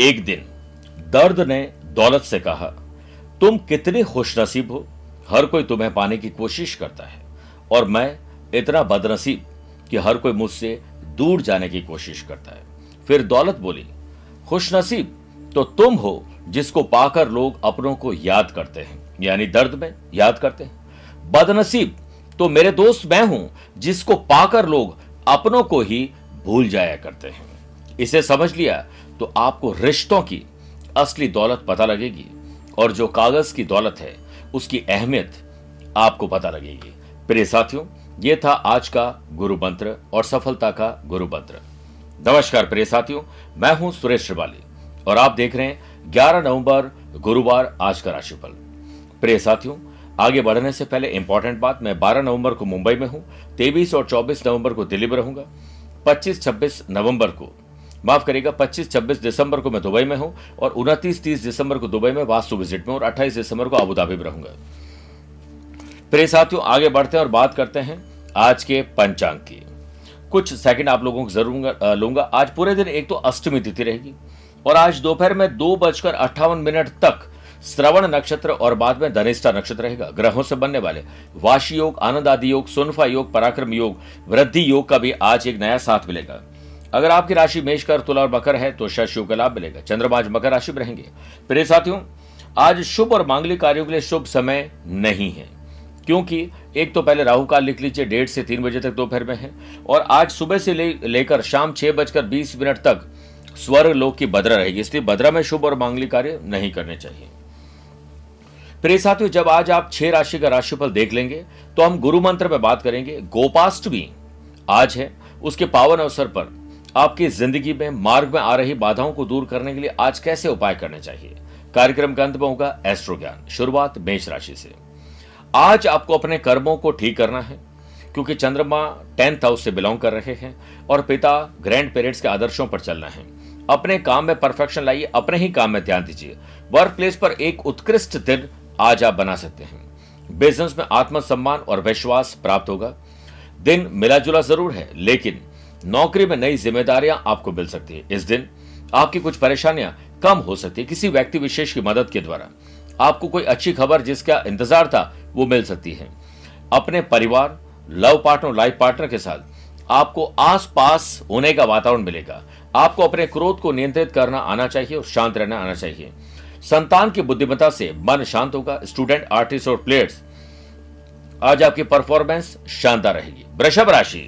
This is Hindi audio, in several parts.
एक दिन दर्द ने दौलत से कहा, तुम कितने खुशनसीब हो। हर कोई तुम्हें पाने की कोशिश करता है और मैं इतना बदनसीब कि हर कोई मुझसे दूर जाने की कोशिश करता है। फिर दौलत बोली, खुशनसीब तो तुम हो जिसको पाकर लोग अपनों को याद करते हैं, यानी दर्द में याद करते हैं। बदनसीब तो मेरे दोस्त मैं हूँ जिसको पाकर लोग अपनों को ही भूल जाया करते हैं। इसे समझ लिया तो आपको रिश्तों की असली दौलत पता लगेगी और जो कागज़ की दौलत है, उसकी अहमियत आपको पता लगेगी। प्रिय साथियों यह था आज का गुरु मंत्र और सफलता का गुरु मंत्र। नमस्कार प्रिय साथियों, मैं हूँ सुरेश श्रिवाली और आप देख रहे हैं 11 नवंबर, गुरुवार, आज का राशिफल। प्रिय साथियों, आगे बढ़ने से पहले इंपॉर्टेंट बात, मैं 12 नवंबर को मुंबई में हूँ 23 और 24 नवंबर को दिल्ली में रहूँगा 25-26 नवंबर को माफ़ करेगा 25-26 दिसंबर को मैं दुबई में हूँ और 29-30 दिसंबर को दुबई में वास्तु विज़िट में और 28 दिसंबर को अबुधाबी में रहूँगा। प्रिय साथियों, आगे बढ़ते हैं और बात करते हैं आज के पंचांग की। कुछ सेकंड आप लोगों को ज़रूर लूँगा। आज पूरे दिन एक तो अष्टमी तिथि रहेगी और आज दोपहर में दो बजकर अट्ठावन मिनट तक श्रवण नक्षत्र और बाद में धनिष्ठा नक्षत्र रहेगा। ग्रहों से बनने वाले वाशी योग, आनंद आदि योग, सुनफा योग, पराक्रम योग, वृद्धि योग का भी आज एक नया साथ मिलेगा। अगर आपकी राशि मेषकर तुला और मकर है तो शशि का लाभ मिलेगा। चंद्रमा मकर राशि में रहेंगे। प्रिय साथियों आज शुभ और मांगलिक कार्यों के लिए शुभ समय नहीं है क्योंकि एक तो पहले राहु काल लिख लीजिए डेढ़ से तीन बजे तक दोपहर में है और आज सुबह से ले, लेकर शाम छह बजकर बीस मिनट तक स्वर्ग लोक की बद्रा रहेगी इसलिए बद्रा में शुभ और मांगलिक कार्य नहीं करने चाहिए। प्रिय साथियों जब आज आप छह राशि का राशिफल देख लेंगे तो हम गुरु मंत्र में बात करेंगे। गोपाष्टमी आज है उसके पावन अवसर पर। आपकी ज़िंदगी में मार्ग में आ रही बाधाओं को दूर करने के लिए आज कैसे उपाय करने चाहिए? कार्यक्रम का अंत में होगा एस्ट्रो ज्ञान शुरुआत मेष राशि से। आज आपको अपने कर्मों को ठीक करना है, क्योंकि चंद्रमा टेंथ हाउस से बिलोंग कर रहे हैं और पिता ग्रैंड पेरेंट्स के आदर्शों पर चलना है। अपने काम में परफेक्शन लाइए, अपने ही काम में ध्यान दीजिए। वर्क प्लेस पर एक उत्कृष्ट दिन आज आप बना सकते हैं। बिज़नेस में आत्मसम्मान और विश्वास प्राप्त होगा। दिन मिला जुला ज़रूर है, लेकिन नौकरी में नई जिम्मेदारियाँ आपको मिल सकती है। इस दिन आपकी कुछ परेशानियाँ कम हो सकती है किसी व्यक्ति विशेष की मदद के द्वारा। आपको कोई अच्छी खबर जिसका इंतज़ार था, वो मिल सकती है। अपने परिवार, लव पार्टनर, लाइफ पार्टनर के साथ आपको आस पास होने का वातावरण मिलेगा। आपको अपने क्रोध को नियंत्रित करना आना चाहिए और शांत रहना आना चाहिए। संतान की बुद्धिमत्ता से मन शांत होगा। स्टूडेंट, आर्टिस्ट और प्लेयर्स, आज आपकी परफॉर्मेंस शानदार रहेगी। वृषभ राशि।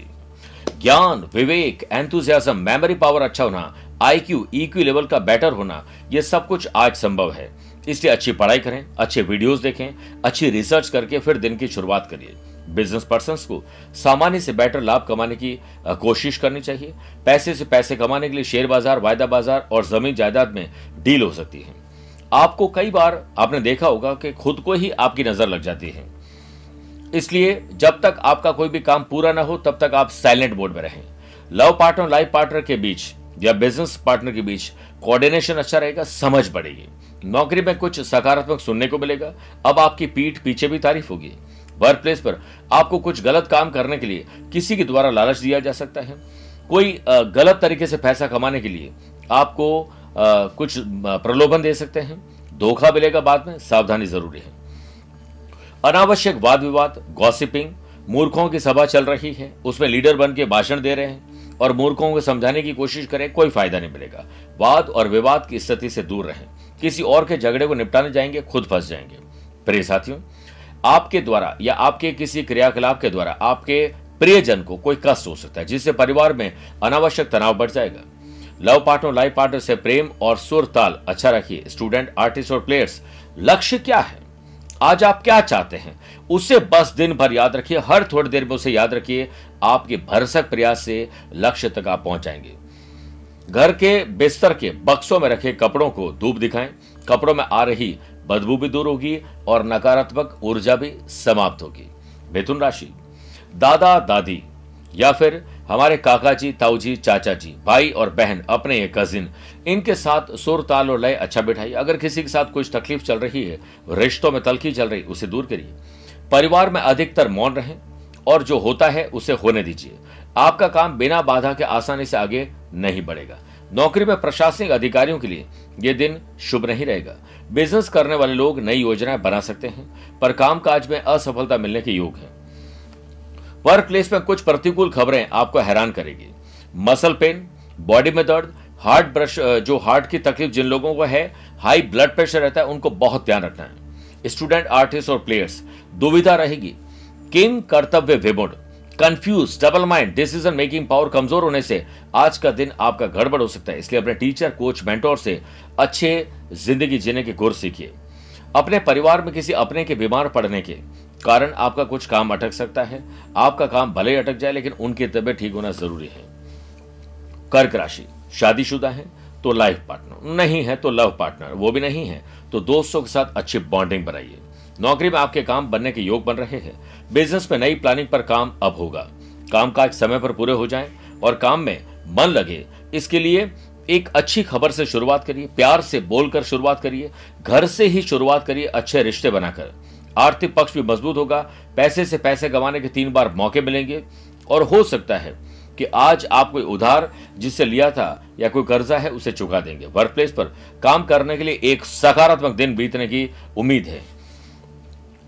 ज्ञान, विवेक एंथुजियाज्म मेमोरी पावर अच्छा होना आईक्यू ईक्यू लेवल का बेटर होना यह सब कुछ आज संभव है। इसलिए अच्छी पढ़ाई करें, अच्छे वीडियोस देखें, अच्छी रिसर्च करके फिर दिन की शुरुआत करिए। बिज़नेस पर्सन को सामान्य से बेटर लाभ कमाने की कोशिश करनी चाहिए। पैसे से पैसे कमाने के लिए शेयर बाज़ार, वायदा बाज़ार और ज़मीन जायदाद में डील हो सकती है। आपको कई बार आपने देखा होगा कि खुद को ही आपकी नज़र लग जाती है। इसलिए जब तक आपका कोई भी काम पूरा ना हो, तब तक आप साइलेंट मोड में रहें। लव पार्टनर लाइफ पार्टनर के बीच या बिज़नेस पार्टनर के बीच कोऑर्डिनेशन अच्छा रहेगा, समझ बढ़ेगी। नौकरी में कुछ सकारात्मक सुनने को मिलेगा। अब आपकी पीठ पीछे भी तारीफ़ होगी। वर्क प्लेस पर आपको कुछ गलत काम करने के लिए किसी के द्वारा लालच दिया जा सकता है। कोई गलत तरीके से पैसा कमाने के लिए आपको कुछ प्रलोभन दे सकते हैं। धोखा मिलेगा बाद में, सावधानी ज़रूरी है। अनावश्यक वाद विवाद गॉसिपिंग मूर्खों की सभा चल रही है। उसमें लीडर बन के भाषण दे रहे हैं और मूर्खों को समझाने की कोशिश करें, कोई फ़ायदा नहीं मिलेगा। वाद और विवाद की स्थिति से दूर रहें। किसी और के झगड़े को निपटाने जाएँगे, खुद फंस जाएँगे। प्रिय साथियों, आपके द्वारा या आपके किसी क्रियाकलाप के द्वारा आपके प्रियजन को कोई कष्ट हो सकता है, जिससे परिवार में अनावश्यक तनाव बढ़ जाएगा। लव पार्टनर, लाइफ पार्टनर से प्रेम और सुर ताल अच्छा रखिए। स्टूडेंट, आर्टिस्ट और प्लेयर्स, लक्ष्य क्या है? आज आप क्या चाहते हैं? उसे बस दिन भर याद रखिए, हर थोड़ी देर में उसे याद रखिए। आपके भरसक प्रयास से लक्ष्य तक आप पहुंचाएँगे। घर के बिस्तर के बक्सों में रखे कपड़ों को धूप दिखाएँ। कपड़ों में आ रही बदबू भी दूर होगी और नकारात्मक ऊर्जा भी समाप्त होगी। मिथुन राशि दादा दादी या फिर हमारे काका जी ताऊ जी चाचा जी भाई और बहन, अपने ये कजिन इनके साथ सुर, ताल और लय अच्छा बिठाइए। अगर किसी के साथ कुछ तकलीफ़ चल रही है, रिश्तों में तलखी चल रही उसे दूर करिए। परिवार में अधिकतर मौन रहें और जो होता है, उसे होने दीजिए। आपका काम बिना बाधा के आसानी से आगे नहीं बढ़ेगा। नौकरी में प्रशासनिक अधिकारियों के लिए ये दिन शुभ नहीं रहेगा। बिज़नेस करने वाले लोग नई योजनाएँ बना सकते हैं, पर कामकाज में असफलता मिलने के योग है। वर्क प्लेस में कुछ प्रतिकूल खबरें आपको हैरान करेगी। मसल पेन बॉडी में दर्द हार्ट ब्रश जो हार्ट की तकलीफ़ जिन लोगों को है हाई ब्लड प्रेशर रहता है, उनको बहुत ध्यान रखना है। स्टूडेंट आर्टिस्ट और प्लेयर्स दुविधा रहेगी। किंग कर्तव्य विमुड confuse double mind decision making power कमज़ोर होने से आज का दिन आपका गड़बड़ हो सकता है। इसलिए अपने टीचर कोच मेंटोर से अच्छे ज़िंदगी जीने के गुर सीखिए। अपने परिवार में किसी अपने के बीमार पड़ने के कारण आपका कुछ काम अटक सकता है, आपका काम भले ही अटक जाए, लेकिन उनकी तबियत ठीक होना ज़रूरी है। कर्क राशि, शादीशुदा है तो लाइफ पार्टनर नहीं है तो लव पार्टनर वो भी नहीं है तो दोस्तों के साथ अच्छी बॉन्डिंग बनाइए। नौकरी में आपके काम बनने के योग बन रहे हैं। बिज़नेस में नई प्लानिंग पर काम अब होगा। कामकाज समय पर पूरे हो जाए और काम में मन लगे। इसके लिए एक अच्छी खबर से शुरुआत करिए, प्यार से बोलकर शुरुआत करिए, घर से ही शुरुआत करिए, अच्छे रिश्ते बनाकर। आर्थिक पक्ष भी मज़बूत होगा। पैसे से पैसे कमाने के तीन बार मौके मिलेंगे। और हो सकता है कि आज आप कोई उधार जिससे लिया था या कोई कर्जा है, उसे चुका देंगे। वर्क प्लेस पर काम करने के लिए एक सकारात्मक दिन बीतने की उम्मीद है।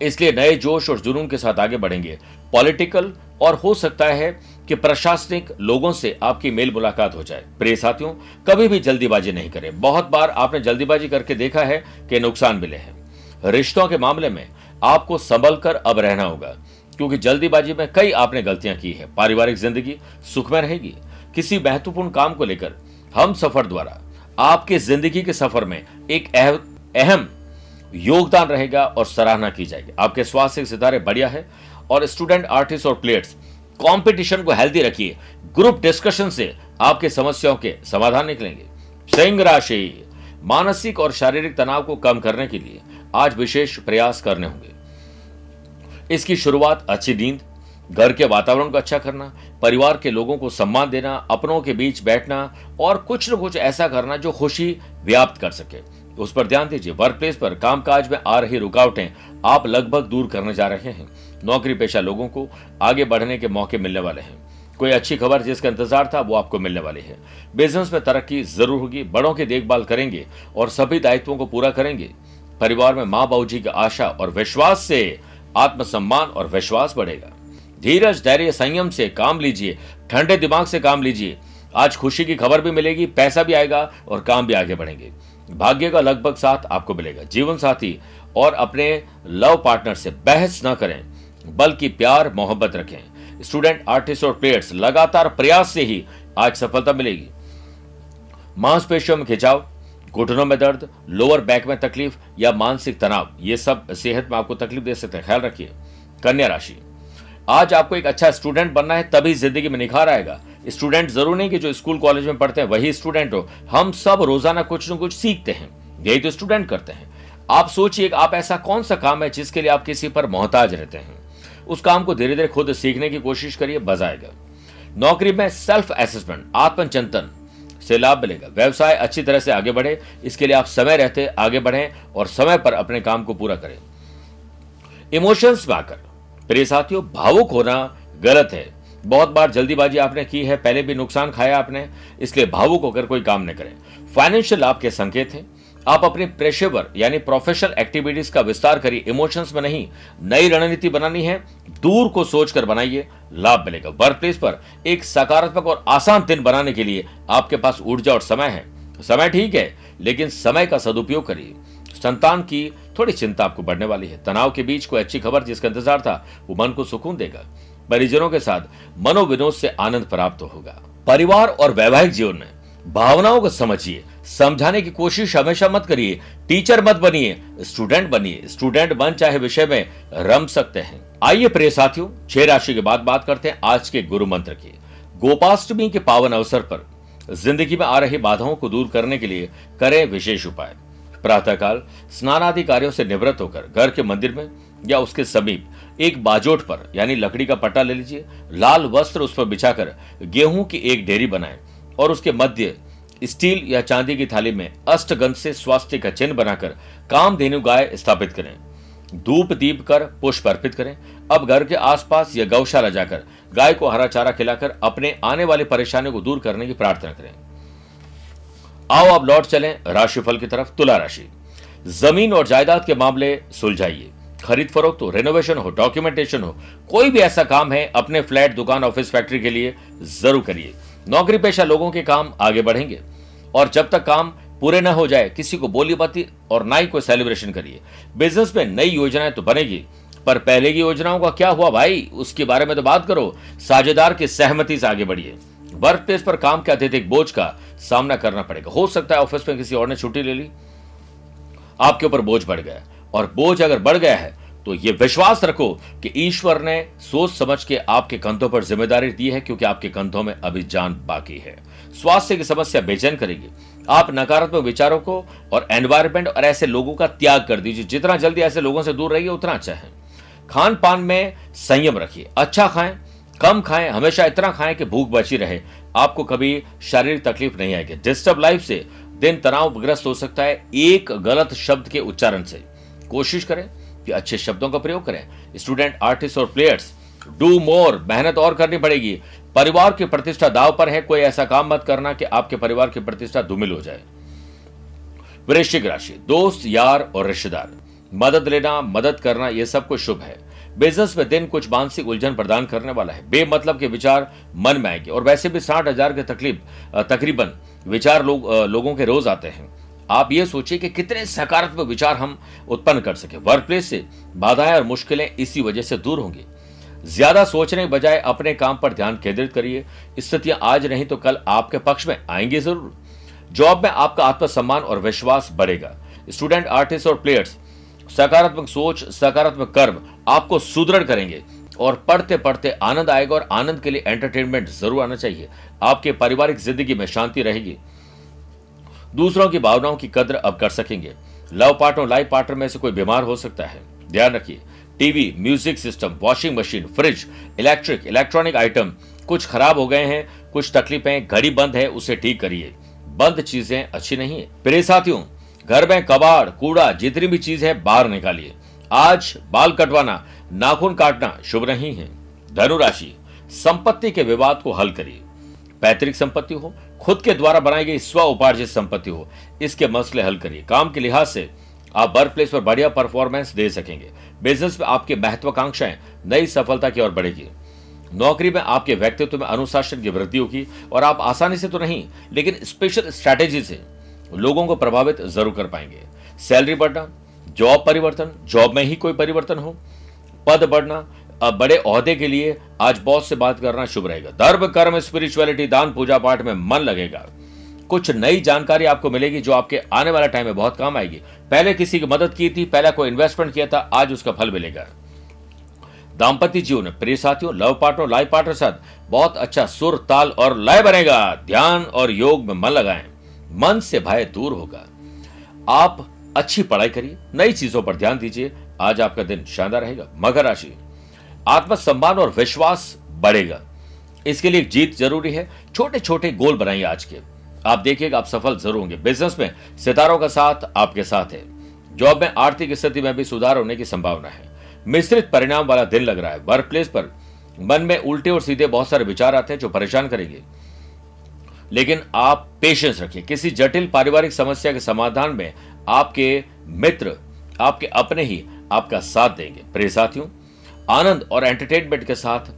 इसलिए नए जोश और जुनून के साथ आगे बढ़ेंगे। पॉलिटिकल और हो सकता है कि प्रशासनिक लोगों से आपकी मेल मुलाकात हो जाए। प्रिय साथियों, कभी भी जल्दीबाजी नहीं करें। बहुत बार आपने जल्दीबाजी करके देखा है कि नुकसान मिले हैं। रिश्तों के मामले में आपको संभल कर अब रहना होगा। क्योंकि जल्दीबाजी में कई आपने गलतियाँ की है। पारिवारिक ज़िंदगी सुख में रहेगी। किसी महत्वपूर्ण काम को लेकर हम सफ़र द्वारा, आपके ज़िंदगी के सफ़र में एक अहम योगदान रहेगा और सराहना की जाएगी। आपके स्वास्थ्य के सितारे बढ़िया है और स्टूडेंट, आर्टिस्ट और प्लेयर्स, कंपटीशन को हेल्दी रखिए। ग्रुप डिस्कशन से आपके समस्याओं के समाधान निकलेंगे। सिंह राशि, मानसिक और शारीरिक तनाव को कम करने के लिए आज विशेष प्रयास करने होंगे। इसकी शुरुआत अच्छी नींद, घर के वातावरण को अच्छा करना, परिवार के लोगों को सम्मान देना, अपनों के बीच बैठना और कुछ न कुछ ऐसा करना जो खुशी व्याप्त कर सके। उस पर ध्यान दीजिए वर्क प्लेस पर कामकाज में आ रही रुकावटें आप लगभग दूर करने जा रहे हैं। नौकरी पेशा लोगों को आगे बढ़ने के मौके मिलने वाले हैं। कोई अच्छी खबर जिसका इंतज़ार था, वो आपको मिलने वाली है। बिज़नेस में तरक्की ज़रूर होगी, बड़ों की देखभाल करेंगे और सभी दायित्वों को पूरा करेंगे। परिवार में माँ बाबू जी की आशा और विश्वास से आत्मसम्मान और विश्वास बढ़ेगा। धीरज, धैर्य, संयम से काम लीजिए, ठंडे दिमाग से काम लीजिए। आज खुशी की खबर भी मिलेगी, पैसा भी आएगा और काम भी आगे बढ़ेंगे। भाग्य का लगभग साथ आपको मिलेगा। जीवन साथी और अपने लव पार्टनर से बहस न करें। बल्कि प्यार, मोहब्बत रखें। स्टूडेंट, आर्टिस्ट और प्लेयर्स लगातार प्रयास से ही आज सफलता मिलेगी। मांसपेशियों में खिंचाव घुटनों में दर्द लोअर बैक में तकलीफ़ या मानसिक तनाव, ये सब सेहत में आपको तकलीफ़ दे सकते हैं। ख्याल रखिए। कन्या राशि। आज आपको एक अच्छा स्टूडेंट बनना है, तभी ज़िंदगी में निखार आएगा। स्टूडेंट ज़रूर नहीं कि जो स्कूल कॉलेज में पढ़ते हैं, वही स्टूडेंट हो। हम सब रोज़ाना कुछ न कुछ सीखते हैं। यही तो स्टूडेंट करते हैं। आप सोचिए आप ऐसा कौन सा काम है जिसके लिए आप किसी पर मोहताज रहते हैं। उस काम को धीरे धीरे खुद सीखने की कोशिश करिए बजाएगा नौकरी में सेल्फ असेसमेंट आत्मचिंतन। से लाभ मिलेगा। व्यवसाय अच्छी तरह से आगे बढ़े, इसके लिए आप समय रहते, आगे बढ़ें और समय पर अपने काम को पूरा करें। इमोशंस में आकर, प्रिय साथियों, भावुक होना गलत है। बहुत बार जल्दीबाजी आपने की है, पहले भी नुकसान खाया आपने, इसलिए भावुक होकर कोई काम न करें। फाइनेंशियल लाभ के संकेत हैं। आप अपनी पेशेवर यानी प्रोफेशनल एक्टिविटीज़ का विस्तार करिए। इमोशंस में नहीं, नई रणनीति बनानी है। दूर को सोचकर बनाइए। लाभ मिलेगा। वर्क प्लेस पर एक सकारात्मक और आसान दिन बनाने के लिए आपके पास ऊर्जा और समय है। समय ठीक है, लेकिन समय का सदुपयोग करिए। संतान की थोड़ी चिंता आपको बढ़ने वाली है। तनाव के बीच कोई अच्छी खबर जिसका इंतज़ार था, वो मन को सुकून देगा। परिजनों के साथ मनोविनोद से आनंद प्राप्त होगा। परिवार और वैवाहिक जीवन में भावनाओं को समझिए। समझाने की कोशिश हमेशा मत करिए। टीचर मत बनिए, स्टूडेंट बनिए। स्टूडेंट बन चाहे विषय में रम सकते हैं। आइए प्रिय साथियों, छह राशि के बाद बात करते हैं आज के गुरु मंत्र की। गोपाष्टमी के पावन अवसर पर ज़िंदगी में आ रही बाधाओं को दूर करने के लिए करें विशेष उपाय। प्रातःकाल स्नानादि कार्यों से निवृत्त होकर घर के मंदिर में या उसके समीप एक बाजोट पर, यानी लकड़ी का पट्टा ले लीजिए। लाल वस्त्र उस पर बिछाकर गेहूँ की एक डेरी बनाएँ और उसके मध्य स्टील या चांदी की थाली में अष्टगंध से स्वास्थ्य का चिन्ह बनाकर काम धेनु गाय स्थापित करें। धूप दीप कर पुष्प अर्पित करें। अब घर के आसपास या गौशाला जाकर गाय को हरा चारा खिलाकर अपने आने वाली परेशानियों को दूर करने की प्रार्थना करें। आओ अब लौट चलें राशिफल की तरफ़ तुला राशि। ज़मीन और जायदाद के मामले सुलझाइए। खरीद फरोख्त हो रेनोवेशन हो डॉक्यूमेंटेशन हो, कोई भी ऐसा काम है, अपने फ्लैट, दुकान ऑफ़िस फैक्ट्री के लिए ज़रूर करिए। नौकरी पेशा लोगों के काम आगे बढ़ेंगे और जब तक काम पूरे ना हो जाए, किसी को बोली बाती और ना ही कोई सेलिब्रेशन करिए। बिज़नेस में नई योजनाएँ तो बनेगी, पर पहले की योजनाओं का क्या हुआ भाई? उसके बारे में तो बात करो। साझेदार की सहमति से आगे बढ़िए। वर्क प्लेस पर काम के अत्यधिक बोझ का सामना करना पड़ेगा। हो सकता है ऑफ़िस में किसी और ने छुट्टी ले ली। आपके ऊपर बोझ बढ़ गया और बोझ अगर बढ़ गया है तो ये विश्वास रखो कि ईश्वर ने सोच समझ के आपके कंधों पर ज़िम्मेदारी दी है, क्योंकि आपके कंधों में अभी जान बाकी है। स्वास्थ्य की समस्या बेचैन करेगी। आप नकारात्मक विचारों को और एनवायरमेंट और ऐसे लोगों का त्याग कर दीजिए। जितना जल्दी ऐसे लोगों से दूर रहिए, उतना अच्छा है। खान पान में संयम रखिए। अच्छा खाएँ, कम खाएँ, हमेशा इतना खाएँ कि भूख बची रहे। आपको कभी शारीरिक तकलीफ़ नहीं आएगी। डिस्टर्ब लाइफ से दिन तनावग्रस्त हो सकता है, एक गलत शब्द के उच्चारण से। कोशिश करें। कि अच्छे शब्दों का प्रयोग करें। स्टूडेंट आर्टिस्ट और प्लेयर्स डू मोर मेहनत और करनी पड़ेगी। परिवार की प्रतिष्ठा दाव पर है, कोई ऐसा काम मत करना कि आपके परिवार की प्रतिष्ठा धूमिल हो जाए। वृश्चिक राशि, दोस्त, यार और रिश्तेदार, मदद लेना, मदद करना यह सब कुछ शुभ है। बिज़नेस में दिन कुछ मानसिक उलझन प्रदान करने वाला है। बेमतलब के विचार मन में आएँगे। और वैसे भी साठ हज़ार के तकलीफ़ तकरीबन विचार लोग लोगों के रोज आते हैं। आप ये सोचिए कि कितने सकारात्मक विचार हम उत्पन्न कर सके। वर्क प्लेस से बाधाएँ और मुश्किलें इसी वजह से दूर होंगी। ज़्यादा सोचने बजाय अपने काम पर ध्यान केंद्रित करिए। स्थितियाँ आज नहीं तो कल आपके पक्ष में आएँगी ज़रूर। जॉब में आपका आत्मसम्मान और विश्वास बढ़ेगा। स्टूडेंट आर्टिस्ट और प्लेयर्स सकारात्मक सोच, सकारात्मक कर्म आपको सुदृढ़ करेंगे और पढ़ते पढ़ते आनंद आएगा और आनंद के लिए एंटरटेनमेंट ज़रूर आना चाहिए। आपके पारिवारिक ज़िंदगी में शांति रहेगी। दूसरों की भावनाओं की कद्र अब कर सकेंगे। लव पार्टनर लाइफ पार्टनर में से कोई बीमार हो सकता है। ध्यान रखिए, TV, music system, washing machine, fridge, electric, electronic item कुछ खराब हो गए हैं, कुछ तकलीफें, घड़ी बंद है, उसे ठीक करिए। बंद चीज़ें अच्छी नहीं है। प्रिय साथियों, घर में कबाड़, कूड़ा जितनी भी चीज़ है, बाहर निकालिए। आज बाल कटवाना, नाखून काटना शुभ नहीं है। धनुराशि, संपत्ति के विवाद को हल करिए। पैतृक संपत्ति हो खुद के द्वारा बनाई गई स्व उपार्जित संपत्ति हो। इसके मसले हल करिए। काम के लिहाज से आप वर्क प्लेस पर बढ़िया परफॉर्मेंस दे सकेंगे। बिज़नेस में आपकी महत्वाकांक्षाएँ नई सफलता की ओर बढ़ेगी। नौकरी में आपके व्यक्तित्व में अनुशासन की वृद्धि होगी और आप आसानी से तो नहीं, लेकिन स्पेशल स्ट्रैटेजी से लोगों को प्रभावित ज़रूर कर पाएँगे। सैलरी बढ़ना जॉब परिवर्तन जॉब में ही कोई परिवर्तन हो। पद बढ़ना बड़े औहदे के लिए आज बॉस से बात करना शुभ रहेगा। धर्म कर्म स्पिरिचुअलिटी दान, पूजा पाठ में मन लगेगा। कुछ नई जानकारी आपको मिलेगी जो आपके आने वाला टाइम में बहुत काम आएगी। पहले किसी की मदद की थी, पहले कोई इन्वेस्टमेंट किया था, आज उसका फल मिलेगा। दाम्पत्य जीवन, प्रिय साथियों लव पार्टनर लाइफ पार्टनर साथ, बहुत अच्छा सुर, ताल और लय बनेगा। ध्यान और योग में मन लगाएँ। मन से भय दूर होगा। आप अच्छी पढ़ाई करिए, नई चीज़ों पर ध्यान दीजिए। आज आपका दिन शानदार रहेगा। मकर राशि आत्मसम्मान और विश्वास बढ़ेगा। इसके लिए जीत ज़रूरी है। छोटे छोटे गोल बनाइए आज के। आप देखिएगा, आप सफल ज़रूर होंगे। बिज़नेस में सितारों का साथ आपके साथ है। जॉब में आर्थिक स्थिति में भी सुधार होने की संभावना है। मिश्रित परिणाम वाला दिन लग रहा है। वर्क प्लेस पर मन में उल्टे और सीधे बहुत सारे विचार आते हैं जो परेशान करेंगे। लेकिन आप पेशेंस रखिए। किसी जटिल पारिवारिक समस्या के समाधान में आपके मित्र, आपके अपने ही आपका साथ देंगे। प्रिय साथियों आनंद और एंटरटेनमेंट के साथ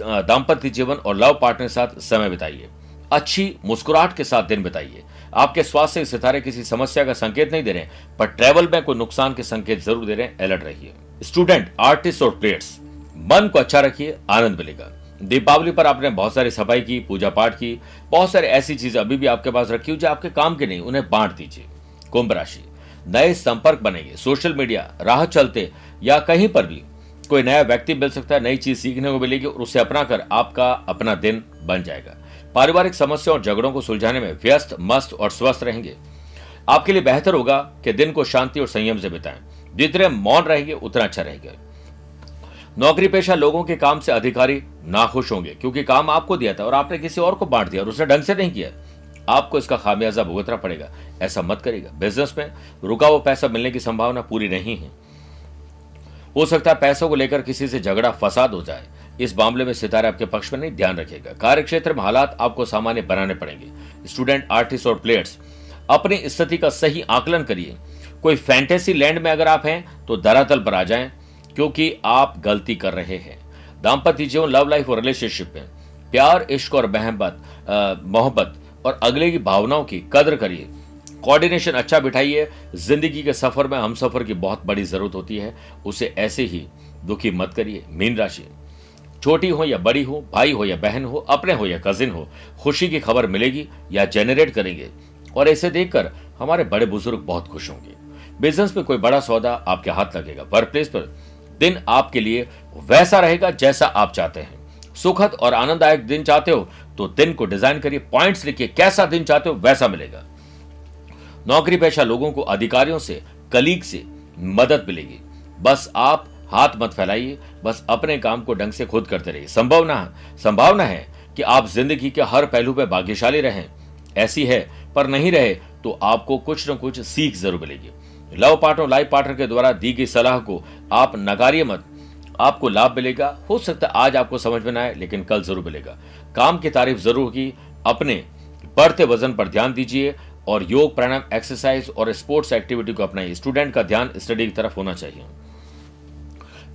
दाम्पत्य जीवन और लव पार्टनर के साथ समय बिताइए। अच्छी मुस्कुराहट के साथ दिन बिताइए। आपके स्वास्थ्य के सितारे किसी समस्या का संकेत नहीं दे रहे पर ट्रेवल में कोई नुकसान के संकेत ज़रूर दे रहे हैं अलर्ट रहिए। स्टूडेंट आर्टिस्ट और प्लेयर्स मन को अच्छा रखिए, आनंद मिलेगा। दीपावली पर आपने बहुत सारी सफ़ाई की पूजा पाठ की, बहुत सारी ऐसी चीज़ें अभी भी आपके पास रखी हो जो आपके काम की नहीं, उन्हें बांट दीजिए। कुंभ राशि, नए संपर्क बनेंगे सोशल मीडिया राह चलते या कहीं पर भी कोई नया व्यक्ति मिल सकता है, नई चीज़ सीखने को मिलेगी और उसे अपना कर आपका अपना दिन बन जाएगा। पारिवारिक समस्या और झगड़ों को सुलझाने में व्यस्त, मस्त और स्वस्थ रहेंगे। आपके लिए बेहतर होगा कि दिन को शांति और संयम से बिताएँ। जितने मौन रहेंगे, उतना अच्छा रहेगा। नौकरी पेशा लोगों के काम से अधिकारी नाखुश होंगे, क्योंकि काम आपको दिया था और आपने किसी और को बांट दिया और उसने ढंग से नहीं किया। आपको इसका खामियाजा भुगतना पड़ेगा। ऐसा मत करेगा बिज़नेस में रुका हुआ पैसा मिलने की संभावना पूरी नहीं है। हो सकता है पैसों को लेकर किसी से झगड़ा, फसाद हो जाए। इस मामले में सितारे आपके पक्ष में नहीं ध्यान रखेगा। कार्य क्षेत्र में हालात आपको सामान्य बनाने पड़ेंगे। स्टूडेंट आर्टिस्ट और प्लेयर्स अपनी स्थिति का सही आकलन करिए। कोई फैंटेसी लैंड में अगर आप हैं तो धरातल पर आ जाएँ, क्योंकि आप गलती कर रहे हैं। दाम्पत्य जीवन लव लाइफ और रिलेशनशिप में प्यार, इश्क और मोहब्बत और अगले की भावनाओं की कदर करिए। कोऑर्डिनेशन अच्छा बिठाइए। ज़िंदगी के सफ़र में हम सफ़र की बहुत बड़ी ज़रूरत होती है। उसे ऐसे ही दुखी मत करिए। मीन राशि। छोटी हो या बड़ी हो, भाई हो या बहन हो, अपने हो या कजिन हो, खुशी की खबर मिलेगी या जेनरेट करेंगे। और ऐसे देखकर हमारे बड़े बुज़ुर्ग बहुत खुश होंगे। बिज़नेस में कोई बड़ा सौदा आपके हाथ लगेगा। वर्क प्लेस पर दिन आपके लिए वैसा रहेगा जैसा आप चाहते हैं। सुखद और आनंददायक दिन चाहते हो तो दिन को डिज़ाइन करिए। पॉइंट्स लिखिए। कैसा दिन चाहते हो वैसा मिलेगा। नौकरी पेशा लोगों को अधिकारियों से, कलीग से मदद मिलेगी। बस आप हाथ मत फैलाइए, बस अपने काम को ढंग से खुद करते रहिए। संभावना संभावना है कि आप ज़िंदगी के हर पहलू पर भाग्यशाली रहें। ऐसी है, पर नहीं रहे तो आपको कुछ न कुछ सीख ज़रूर मिलेगी। लव पार्टनर, लाइफ पार्टनर के द्वारा दी गई सलाह को आप नकारिए मत। आपको लाभ मिलेगा। हो सकता है आज आपको समझ में ना आए, लेकिन कल ज़रूर मिलेगा। काम की तारीफ़ ज़रूर होगी। अपने बढ़ते वज़न पर ध्यान दीजिए। और योग, प्राणायाम एक्सरसाइज और स्पोर्ट्स एक्टिविटी को अपनाइए। स्टूडेंट का ध्यान स्टडी की तरफ़ होना चाहिए।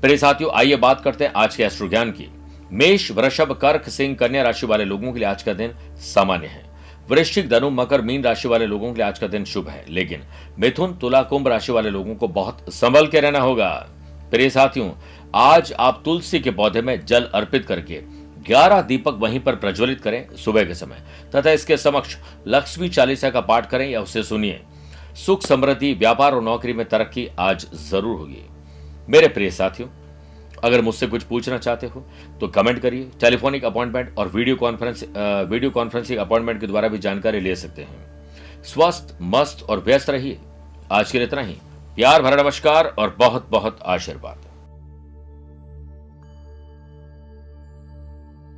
प्रिय साथियों, आइए बात करते हैं आज के एस्ट्रो ज्ञान की। मेष, वृषभ, कर्क, सिंह, कन्या राशि वाले लोगों के लिए आज का दिन सामान्य है। वृश्चिक, धनु, मकर, मीन राशि वाले लोगों के लिए आज का दिन शुभ है। लेकिन मिथुन, तुला, कुंभ राशि वाले लोगों को बहुत संभल के रहना होगा। प्रिय साथियों, आज आप तुलसी के पौधे में जल अर्पित करके ग्यारह दीपक वहीं पर प्रज्वलित करें सुबह के समय। तथा इसके समक्ष लक्ष्मी चालीसा का पाठ करें या उसे सुनिए। सुख समृद्धि, व्यापार और नौकरी में तरक्की आज ज़रूर होगी। मेरे प्रिय साथियों, अगर मुझसे कुछ पूछना चाहते हो तो कमेंट करिए, टेलीफोनिक अपॉइंटमेंट और video conference video conferencing appointment के द्वारा भी जानकारी ले सकते हैं। स्वस्थ, मस्त और व्यस्त रहिए। आज के लिए इतना ही। प्यार, भरा नमस्कार और बहुत बहुत आशीर्वाद।